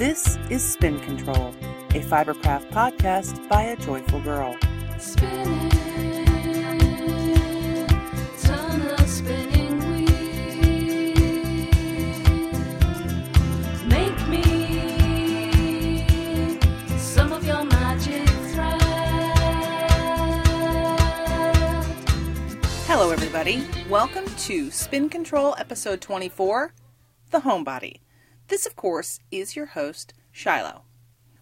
This is Spin Control, a Fibercraft podcast by a joyful girl. Spinning. Hello, everybody. Welcome to Spin Control episode 24 The Homebody. This, of course, is your host, Shiloh.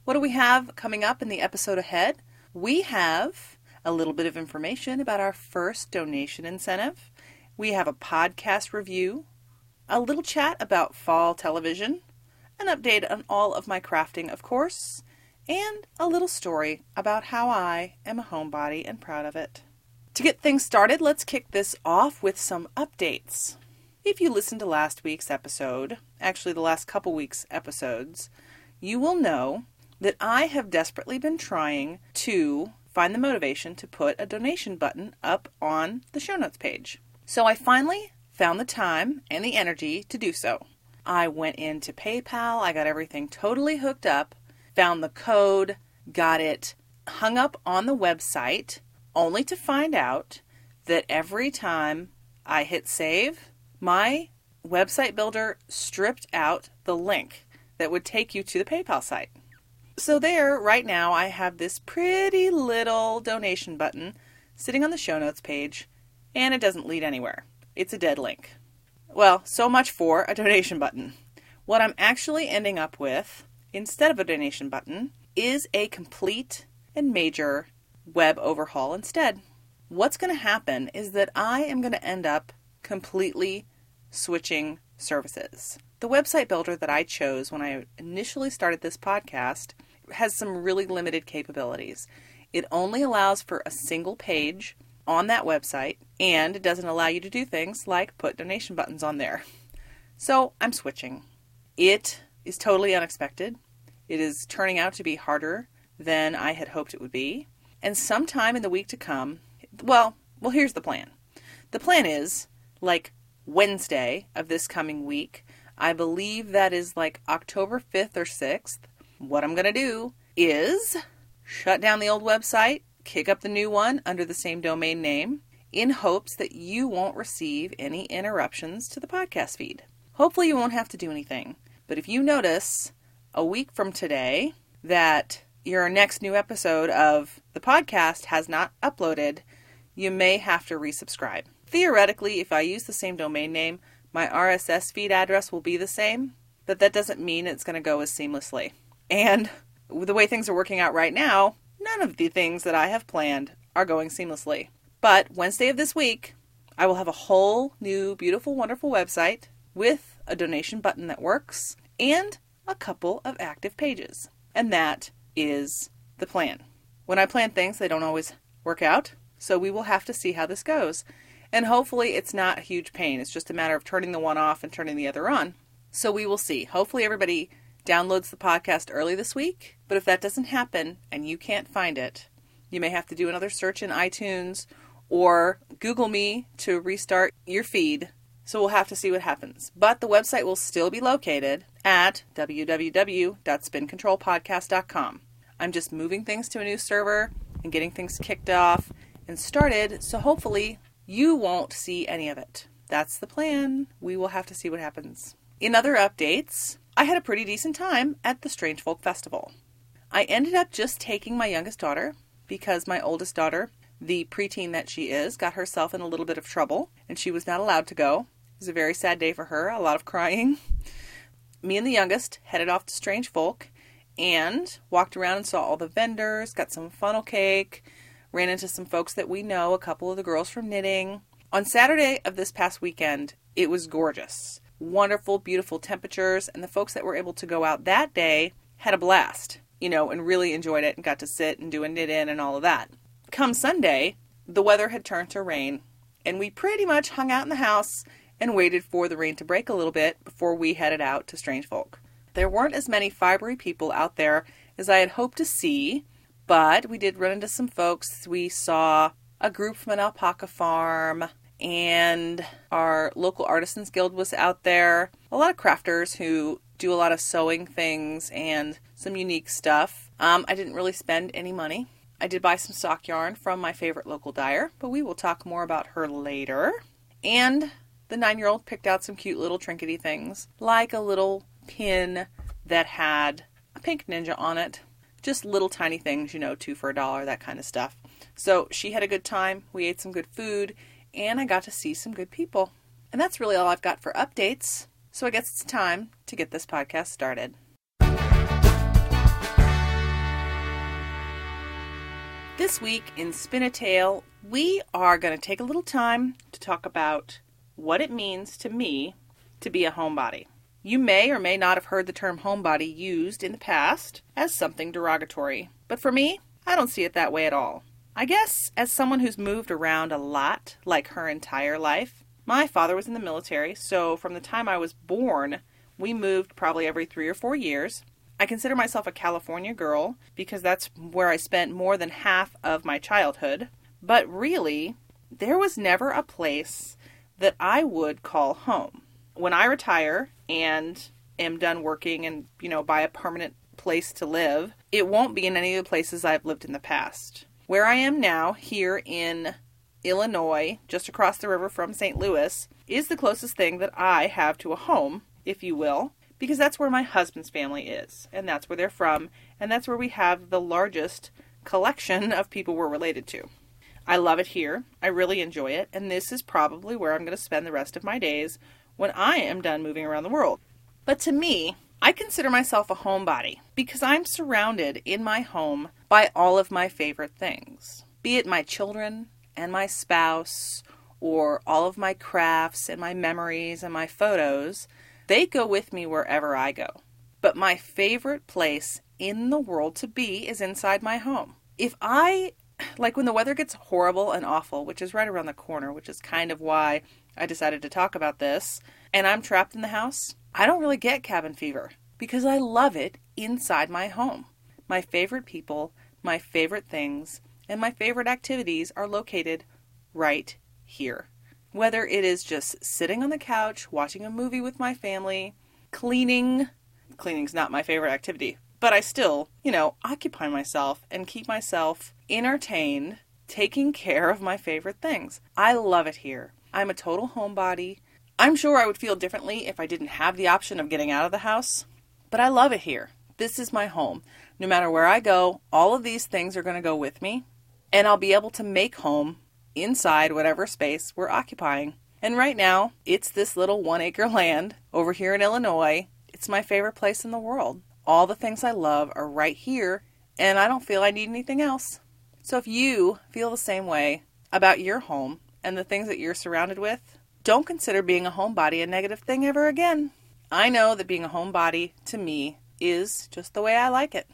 What do we have coming up in the episode ahead? We have a little bit of information about our first donation incentive. We have a podcast review, a little chat about fall television, an update on all of my crafting, of course, and a little story about how I am a homebody and proud of it. To get things started, let's kick this off with some updates. If you listened to last week's episode, actually the last couple weeks' episodes, you will know that I have desperately been trying to find the motivation to put a donation button up on the show notes page. So I finally found the time and the energy to do so. I went into PayPal, I got everything totally hooked up, found the code, got it hung up on the website, only to find out that every time I hit save, my website builder stripped out the link that would take you to the PayPal site. So, there, right now, I have this pretty little donation button sitting on the show notes page, and it doesn't lead anywhere. It's a dead link. Well, so much for a donation button. What I'm actually ending up with, instead of a donation button, is a complete and major web overhaul instead. What's going to happen is that I am going to end up completely switching services. The website builder that I chose when I initially started this podcast has some really limited capabilities. It only allows for a single page on that website and it doesn't allow you to do things like put donation buttons on there. So I'm switching. It is totally unexpected. It is turning out to be harder than I had hoped it would be. And sometime in the week to come, well, well here's the plan. The plan is like Wednesday of this coming week. I believe that is like October 5th or 6th. What I'm going to do is shut down the old website, kick up the new one under the same domain name, in hopes that you won't receive any interruptions to the podcast feed. Hopefully, you won't have to do anything. But if you notice a week from today that your next new episode of the podcast has not uploaded, you may have to resubscribe. Theoretically, if I use the same domain name, my RSS feed address will be the same, but that doesn't mean it's going to go as seamlessly. And the way things are working out right now, none of the things that I have planned are going seamlessly. But Wednesday of this week, I will have a whole new, beautiful, wonderful website with a donation button that works and a couple of active pages. And that is the plan. When I plan things, they don't always work out, so we will have to see how this goes. And hopefully, it's not a huge pain. It's just a matter of turning the one off and turning the other on. So we will see. Hopefully, everybody downloads the podcast early this week. But if that doesn't happen and you can't find it, you may have to do another search in iTunes or Google me to restart your feed. So we'll have to see what happens. But the website will still be located at www.spincontrolpodcast.com. I'm just moving things to a new server and getting things kicked off and started, so hopefully you won't see any of it. That's the plan. We will have to see what happens. In other updates, I had a pretty decent time at the Strange Folk Festival. I ended up just taking my youngest daughter because my oldest daughter, the preteen that she is, got herself in a little bit of trouble and she was not allowed to go. It was a very sad day for her, a lot of crying. Me and the youngest headed off to Strange Folk and walked around and saw all the vendors, got some funnel cake, ran into some folks that we know, a couple of the girls from knitting. On Saturday of this past weekend, it was gorgeous. Wonderful, beautiful temperatures, and the folks that were able to go out that day had a blast, you know, and really enjoyed it and got to sit and do a knit in and all of that. Come Sunday, the weather had turned to rain, and we pretty much hung out in the house and waited for the rain to break a little bit before we headed out to Strange Folk. There weren't as many fibery people out there as I had hoped to see, but we did run into some folks. We saw a group from an alpaca farm, and our local artisans guild was out there. A lot of crafters who do a lot of sewing things and some unique stuff. Um, I didn't really spend any money. I did buy some sock yarn from my favorite local dyer, but we will talk more about her later. And the nine year old picked out some cute little trinkety things, like a little pin that had a pink ninja on it. Just little tiny things, you know, two for a dollar, that kind of stuff. So she had a good time. We ate some good food, and I got to see some good people. And that's really all I've got for updates. So I guess it's time to get this podcast started. This week in Spin a Tale, we are going to take a little time to talk about what it means to me to be a homebody. You may or may not have heard the term homebody used in the past as something derogatory, but for me, I don't see it that way at all. I guess as someone who's moved around a lot, like her entire life, my father was in the military, so from the time I was born, we moved probably every three or four years. I consider myself a California girl because that's where I spent more than half of my childhood. But really, there was never a place that I would call home. When I retire and am done working and, you know, buy a permanent place to live, it won't be in any of the places I've lived in the past. Where I am now, here in Illinois, just across the river from St. Louis, is the closest thing that I have to a home, if you will, because that's where my husband's family is, and that's where they're from, and that's where we have the largest collection of people we're related to. I love it here. I really enjoy it, and this is probably where I'm going to spend the rest of my days when I am done moving around the world. But to me, I consider myself a homebody because I'm surrounded in my home by all of my favorite things, be it my children and my spouse, or all of my crafts and my memories and my photos. They go with me wherever I go. But my favorite place in the world to be is inside my home. If I, like when the weather gets horrible and awful, which is right around the corner, which is kind of why I decided to talk about this, and I'm trapped in the house, I don't really get cabin fever because I love it inside my home. My favorite people, my favorite things, and my favorite activities are located right here. Whether it is just sitting on the couch, watching a movie with my family, cleaning, cleaning's not my favorite activity, but I still, you know, occupy myself and keep myself entertained, taking care of my favorite things. I love it here. I'm a total homebody. I'm sure I would feel differently if I didn't have the option of getting out of the house, but I love it here. This is my home. No matter where I go, all of these things are going to go with me, and I'll be able to make home inside whatever space we're occupying. And right now, it's this little one acre land over here in Illinois. It's my favorite place in the world. All the things I love are right here, and I don't feel I need anything else. So if you feel the same way about your home and the things that you're surrounded with, don't consider being a homebody a negative thing ever again. I know that being a homebody, to me, is just the way I like it.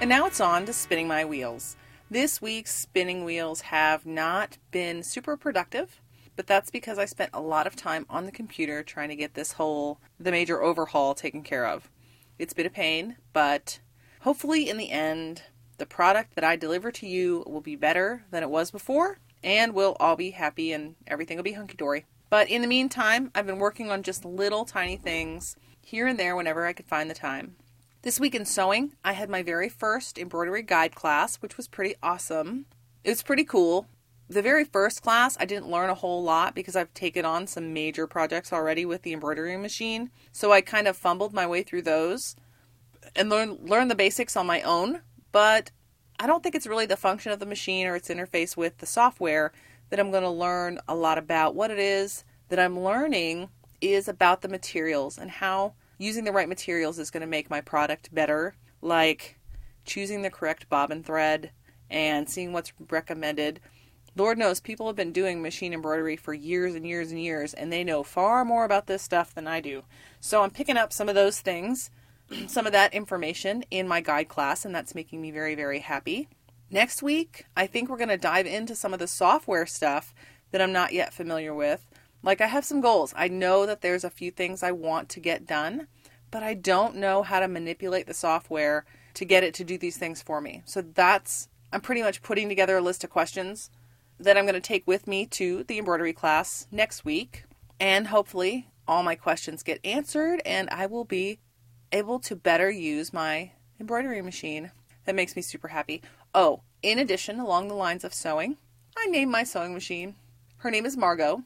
And now it's on to spinning my wheels. This week's spinning wheels have not been super productive, but that's because I spent a lot of time on the computer trying to get this whole the major overhaul taken care of. It's been a pain, but hopefully in the end the product that I deliver to you will be better than it was before and we'll all be happy and everything will be hunky dory. But in the meantime, I've been working on just little tiny things here and there whenever I could find the time. This week in sewing, I had my very first embroidery guide class, which was pretty awesome. It was pretty cool. The very first class, I didn't learn a whole lot because I've taken on some major projects already with the embroidery machine. So I kind of fumbled my way through those and learn learn the basics on my own, but I don't think it's really the function of the machine or its interface with the software that I'm going to learn a lot about. What it is that I'm learning is about the materials and how using the right materials is going to make my product better, like choosing the correct bobbin thread and seeing what's recommended. Lord knows people have been doing machine embroidery for years and years and years, and they know far more about this stuff than I do. So I'm picking up some of those things, some of that information in my guide class, and that's making me very, very happy. Next week, I think we're going to dive into some of the software stuff that I'm not yet familiar with. Like, I have some goals. I know that there's a few things I want to get done, but I don't know how to manipulate the software to get it to do these things for me. So that's, I'm pretty much putting together a list of questions that I'm going to take with me to the embroidery class next week. And hopefully, all my questions get answered, and I will be able to better use my embroidery machine. That makes me super happy. Oh, in addition, along the lines of sewing, I named my sewing machine. Her name is Margot.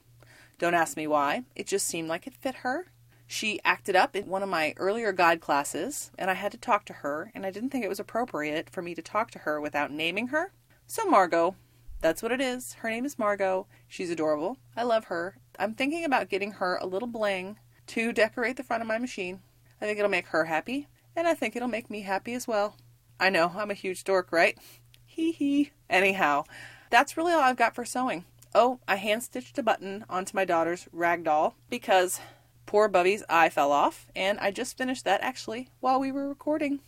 Don't ask me why, it just seemed like it fit her. She acted up in one of my earlier guide classes, and I had to talk to her, and I didn't think it was appropriate for me to talk to her without naming her. So, Margot, that's what it is. Her name is Margot. She's adorable. I love her. I'm thinking about getting her a little bling to decorate the front of my machine. I think it'll make her happy, and I think it'll make me happy as well. I know, I'm a huge dork, right? Hee hee. Anyhow, that's really all I've got for sewing. Oh, I hand stitched a button onto my daughter's rag doll because poor Bubby's eye fell off, and I just finished that actually while we were recording.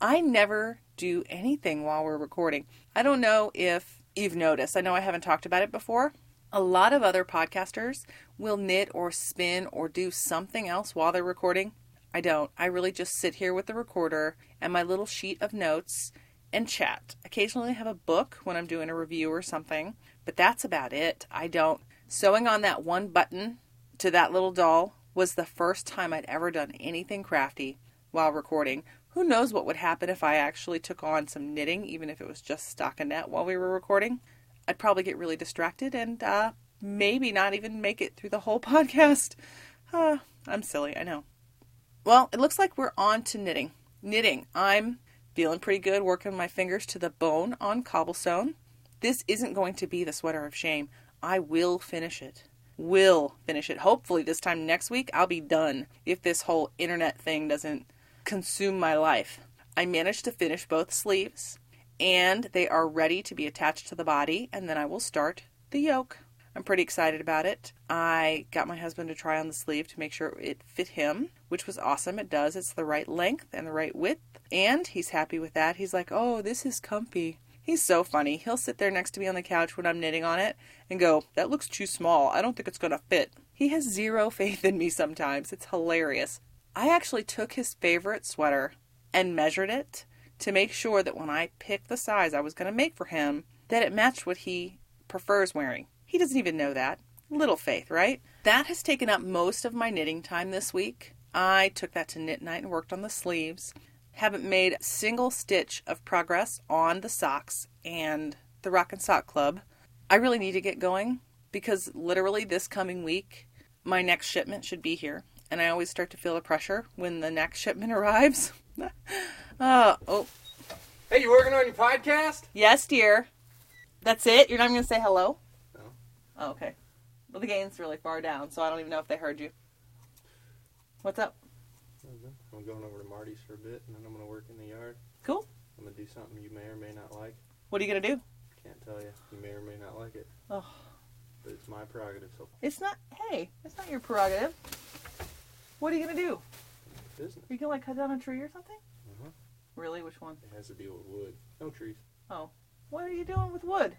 I never do anything while we're recording. I don't know if you've noticed. I know I haven't talked about it before. A lot of other podcasters will knit or spin or do something else while they're recording. I don't. I really just sit here with the recorder and my little sheet of notes and chat. Occasionally I have a book when I'm doing a review or something, but that's about it. I don't. Sewing on that one button to that little doll was the first time I'd ever done anything crafty while recording. Who knows what would happen if I actually took on some knitting, even if it was just stockinette while we were recording? I'd probably get really distracted and uh, maybe not even make it through the whole podcast. Uh, I'm silly, I know. Well, it looks like we're on to knitting. Knitting. I'm feeling pretty good working my fingers to the bone on cobblestone. This isn't going to be the sweater of shame. I will finish it. Will finish it. Hopefully, this time next week, I'll be done if this whole internet thing doesn't consume my life. I managed to finish both sleeves and they are ready to be attached to the body, and then I will start the yoke. I'm pretty excited about it. I got my husband to try on the sleeve to make sure it fit him, which was awesome. It does. It's the right length and the right width, and he's happy with that. He's like, "Oh, this is comfy." He's so funny. He'll sit there next to me on the couch when I'm knitting on it and go, "That looks too small. I don't think it's going to fit." He has zero faith in me sometimes. It's hilarious. I actually took his favorite sweater and measured it to make sure that when I picked the size I was going to make for him, that it matched what he prefers wearing. He doesn't even know that. Little faith, right? That has taken up most of my knitting time this week. I took that to knit night and worked on the sleeves. Haven't made a single stitch of progress on the socks and the Rockin' Sock Club. I really need to get going because literally this coming week, my next shipment should be here. And I always start to feel the pressure when the next shipment arrives. uh, oh, Hey, you working on your podcast? yes, dear. That's it? You're not going to say hello? Oh, okay. Well, the gain's really far down, so I don't even know if they heard you. What's up? I'm going over to Marty's for a bit, and then I'm going to work in the yard. Cool. I'm going to do something you may or may not like. What are you going to do? Can't tell you. You may or may not like it. Oh. But it's my prerogative, so It's not, hey, it's not your prerogative. What are you going to do? business. Are you going to, like, cut down a tree or something? Uh-huh. Really? Which one? It has to deal with wood. No trees. Oh. What are you doing with wood?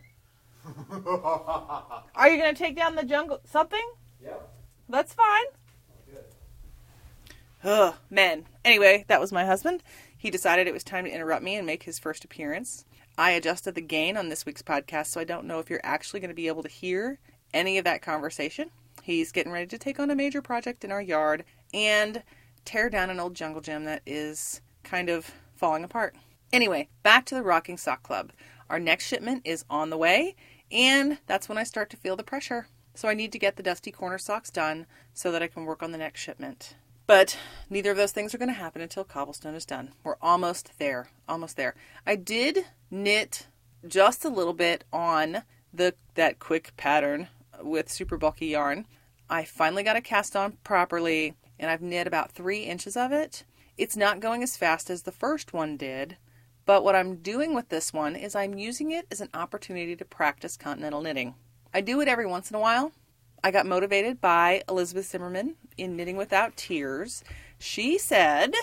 Are you going to take down the jungle? Something? Yep. That's fine. Good. Ugh, men. Anyway, that was my husband. He decided it was time to interrupt me and make his first appearance. I adjusted the gain on this week's podcast, so I don't know if you're actually going to be able to hear any of that conversation. He's getting ready to take on a major project in our yard and tear down an old jungle gym that is kind of falling apart. Anyway, back to the Rocking Sock Club. Our next shipment is on the way, and that's when I start to feel the pressure. So I need to get the dusty corner socks done so that I can work on the next shipment. But neither of those things are going to happen until cobblestone is done. We're almost there. Almost there. I did knit just a little bit on the that quick pattern with super bulky yarn. I finally got it cast on properly and I've knit about three inches of it. It's not going as fast as the first one did, but what I'm doing with this one is I'm using it as an opportunity to practice continental knitting. I do it every once in a while. I got motivated by Elizabeth Zimmermann in Knitting Without Tears. She said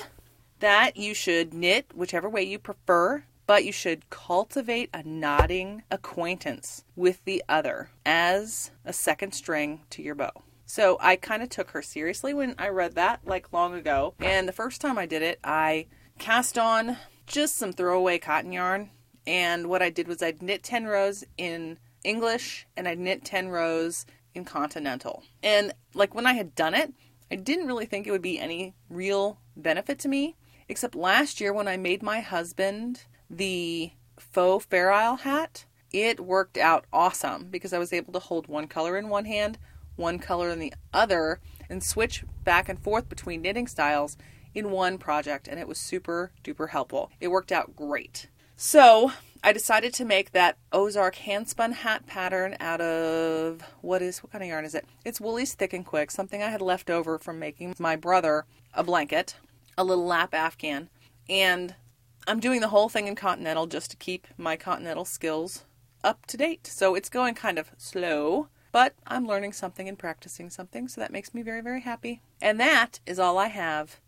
that you should knit whichever way you prefer, but you should cultivate a nodding acquaintance with the other as a second string to your bow. So I kind of took her seriously when I read that like long ago. And the first time I did it, I cast on just some throwaway cotton yarn. And what I did was I'd knit 10 rows in English and I'd knit 10 rows in continental. And like when I had done it, I didn't really think it would be any real benefit to me, except last year when I made my husband the faux Fair Isle hat, it worked out awesome because I was able to hold one color in one hand, one color in the other, and switch back and forth between knitting styles in one project, and it was super duper helpful. It worked out great. So I decided to make that Ozark handspun hat pattern out of what is what kind of yarn is it? It's Wool-Ease Thick and Quick, something I had left over from making my brother a blanket, a little lap afghan, and I'm doing the whole thing in Continental just to keep my Continental skills up to date. So it's going kind of slow, but I'm learning something and practicing something, so that makes me very, very happy. And that is all I have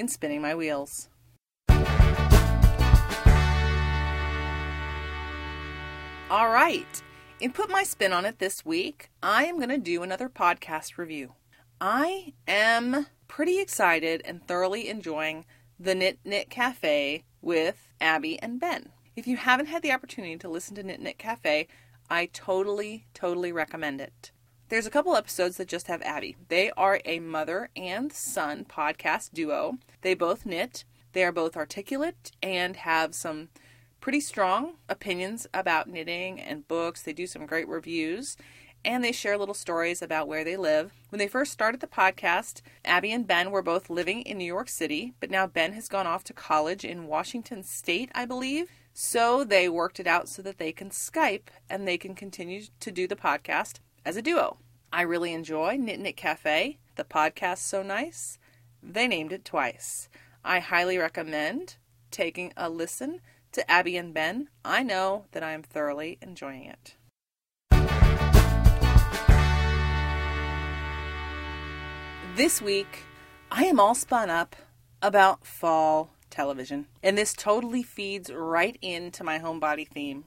in spinning my wheels. All right. In Put My Spin on It this week, I am going to do another podcast review. I am pretty excited and thoroughly enjoying the Knit Knit Cafe with Abby and Ben. If you haven't had the opportunity to listen to Knit Knit Cafe, I totally, totally recommend it. There's a couple episodes that just have Abby. They are a mother and son podcast duo. They both knit. They are both articulate and have some pretty strong opinions about knitting and books. They do some great reviews and they share little stories about where they live. When they first started the podcast, Abby and Ben were both living in New York City, but now Ben has gone off to college in Washington State, I believe. So they worked it out so that they can Skype and they can continue to do the podcast as a duo. I really enjoy Knit Knit Cafe. The podcast's so nice. They named it twice. I highly recommend taking a listen to Abby and Ben. I know that I am thoroughly enjoying it. This week, I am all spun up about fall television, and this totally feeds right into my homebody theme.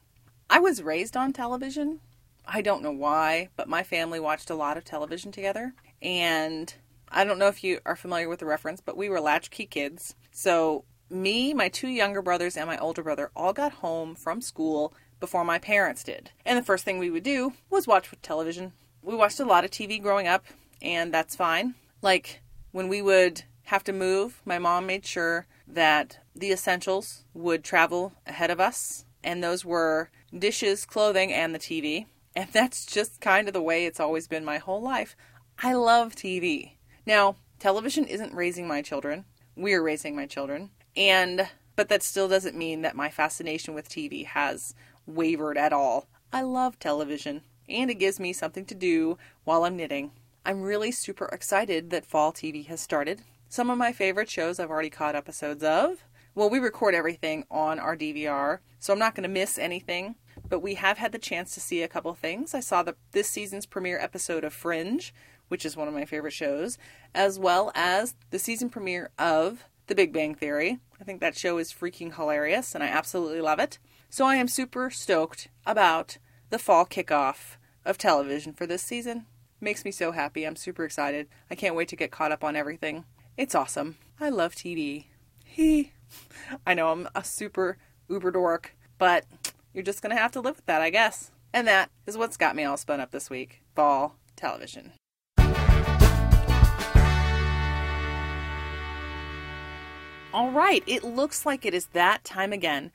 I was raised on television. I don't know why, but my family watched a lot of television together, and I don't know if you are familiar with the reference, but we were latchkey kids. So, me, my two younger brothers, and my older brother all got home from school before my parents did. And the first thing we would do was watch television. We watched a lot of TV growing up, and that's fine. Like when we would have to move, my mom made sure that the essentials would travel ahead of us, and those were dishes, clothing, and the TV. And that's just kind of the way it's always been my whole life. I love TV. Now, television isn't raising my children. We're raising my children. And but that still doesn't mean that my fascination with TV has wavered at all. I love television, and it gives me something to do while I'm knitting. I'm really super excited that fall TV has started. Some of my favorite shows I've already caught episodes of. Well, we record everything on our DVR, so I'm not going to miss anything. But we have had the chance to see a couple things. I saw the this season's premiere episode of Fringe, which is one of my favorite shows, as well as the season premiere of The Big Bang Theory. I think that show is freaking hilarious, and I absolutely love it. So I am super stoked about the fall kickoff of television for this season. Makes me so happy. I'm super excited. I can't wait to get caught up on everything. It's awesome. I love TV. He. I know I'm a super uber dork, but you're just going to have to live with that, I guess. And that is what's got me all spun up this week. Fall television. All right, it looks like it is that time again.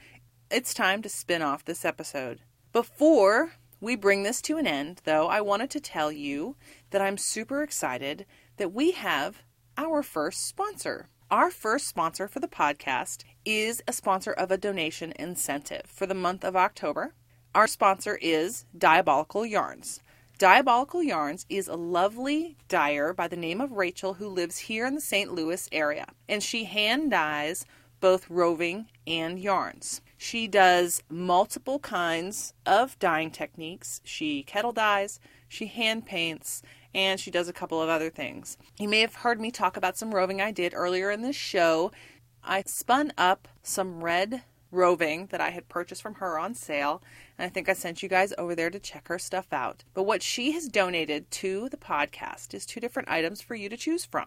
It's time to spin off this episode. Before we bring this to an end, though, I wanted to tell you that I'm super excited that we have our first sponsor. Our first sponsor for the podcast is a sponsor of a donation incentive for the month of October. Our sponsor is Diabolical Yarns. Diabolical Yarns is a lovely dyer by the name of Rachel who lives here in the St. Louis area, and she hand dyes both roving and yarns. She does multiple kinds of dyeing techniques. She kettle dyes, she hand paints, and she does a couple of other things. You may have heard me talk about some roving I did earlier in this show. I spun up some red roving that I had purchased from her on sale, and I think I sent you guys over there to check her stuff out. But what she has donated to the podcast is two different items for you to choose from.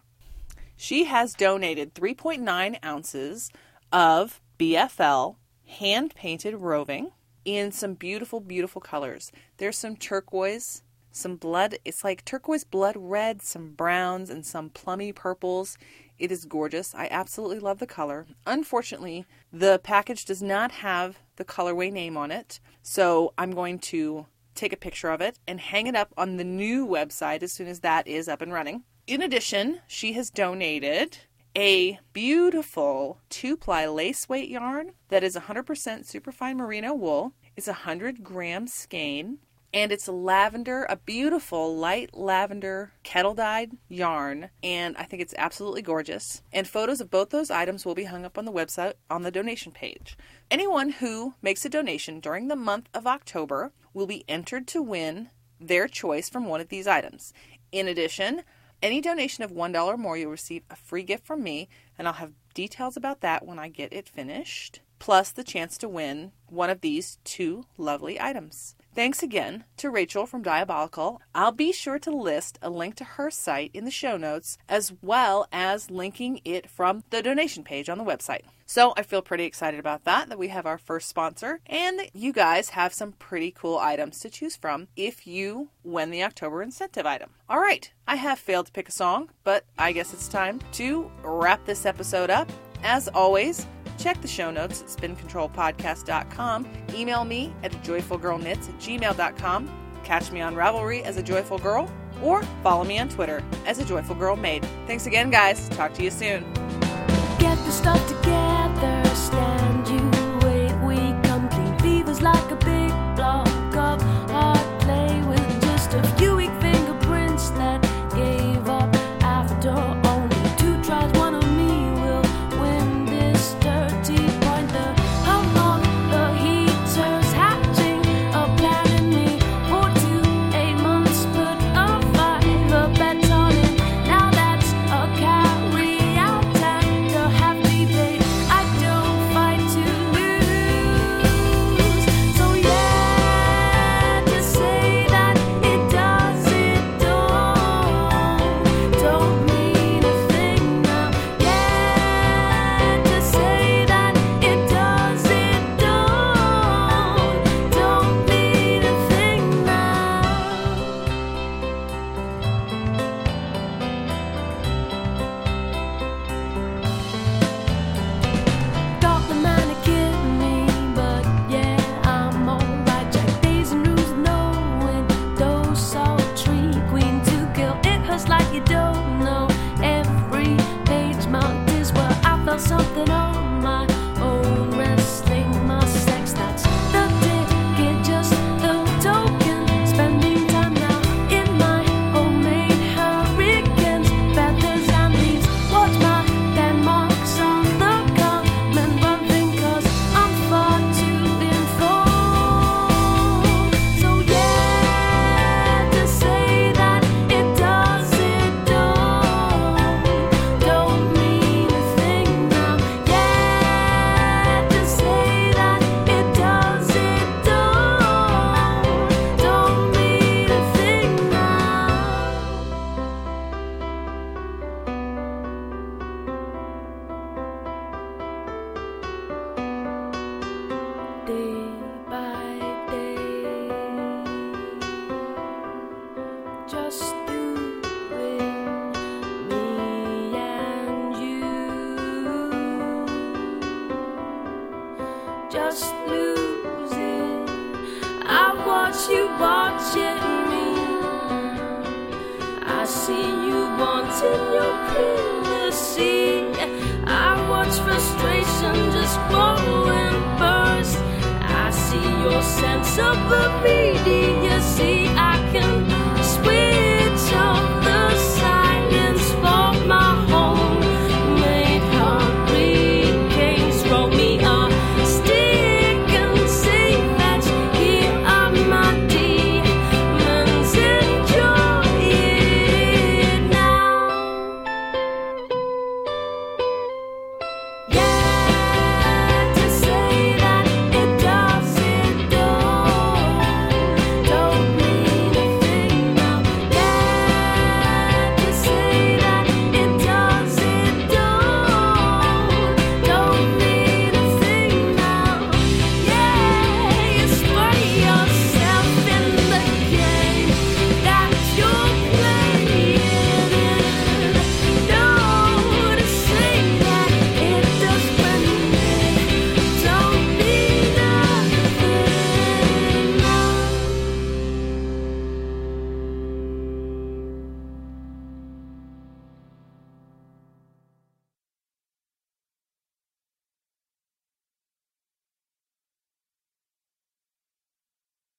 She has donated 3.9 ounces of BFL hand painted roving, in some beautiful, beautiful colors. There's some turquoise, some blood, it's like turquoise blood red, some browns, and some plummy purples. It is gorgeous. I absolutely love the color. Unfortunately, the package does not have the colorway name on it, so I'm going to take a picture of it and hang it up on the new website as soon as that is up and running. In addition, she has donated a beautiful two ply lace weight yarn that is 100% superfine merino wool. It's 100 gram skein and it's lavender, a beautiful light lavender kettle dyed yarn, and I think it's absolutely gorgeous. And photos of both those items will be hung up on the website on the donation page. Anyone who makes a donation during the month of October will be entered to win their choice from one of these items. In addition, any donation of $1 or more, you'll receive a free gift from me, and I'll have details about that when I get it finished, plus the chance to win one of these two lovely items. Thanks again to Rachel from Diabolical. I'll be sure to list a link to her site in the show notes, as well as linking it from the donation page on the website. So I feel pretty excited about that, that we have our first sponsor, and that you guys have some pretty cool items to choose from if you win the October incentive item. All right, I have failed to pick a song, but I guess it's time to wrap this episode up. As always, check the show notes at spincontrolpodcast.com. Email me at joyfulgirlknits at gmail.com. Catch me on Ravelry as a Joyful Girl, or follow me on Twitter as a Joyful Girl Maid. Thanks again, guys. Talk to you soon. Get the stuff together, Just. I watch you watching me. I see you wanting your privacy. I watch frustration just grow and burst. I see your sense of immediacy.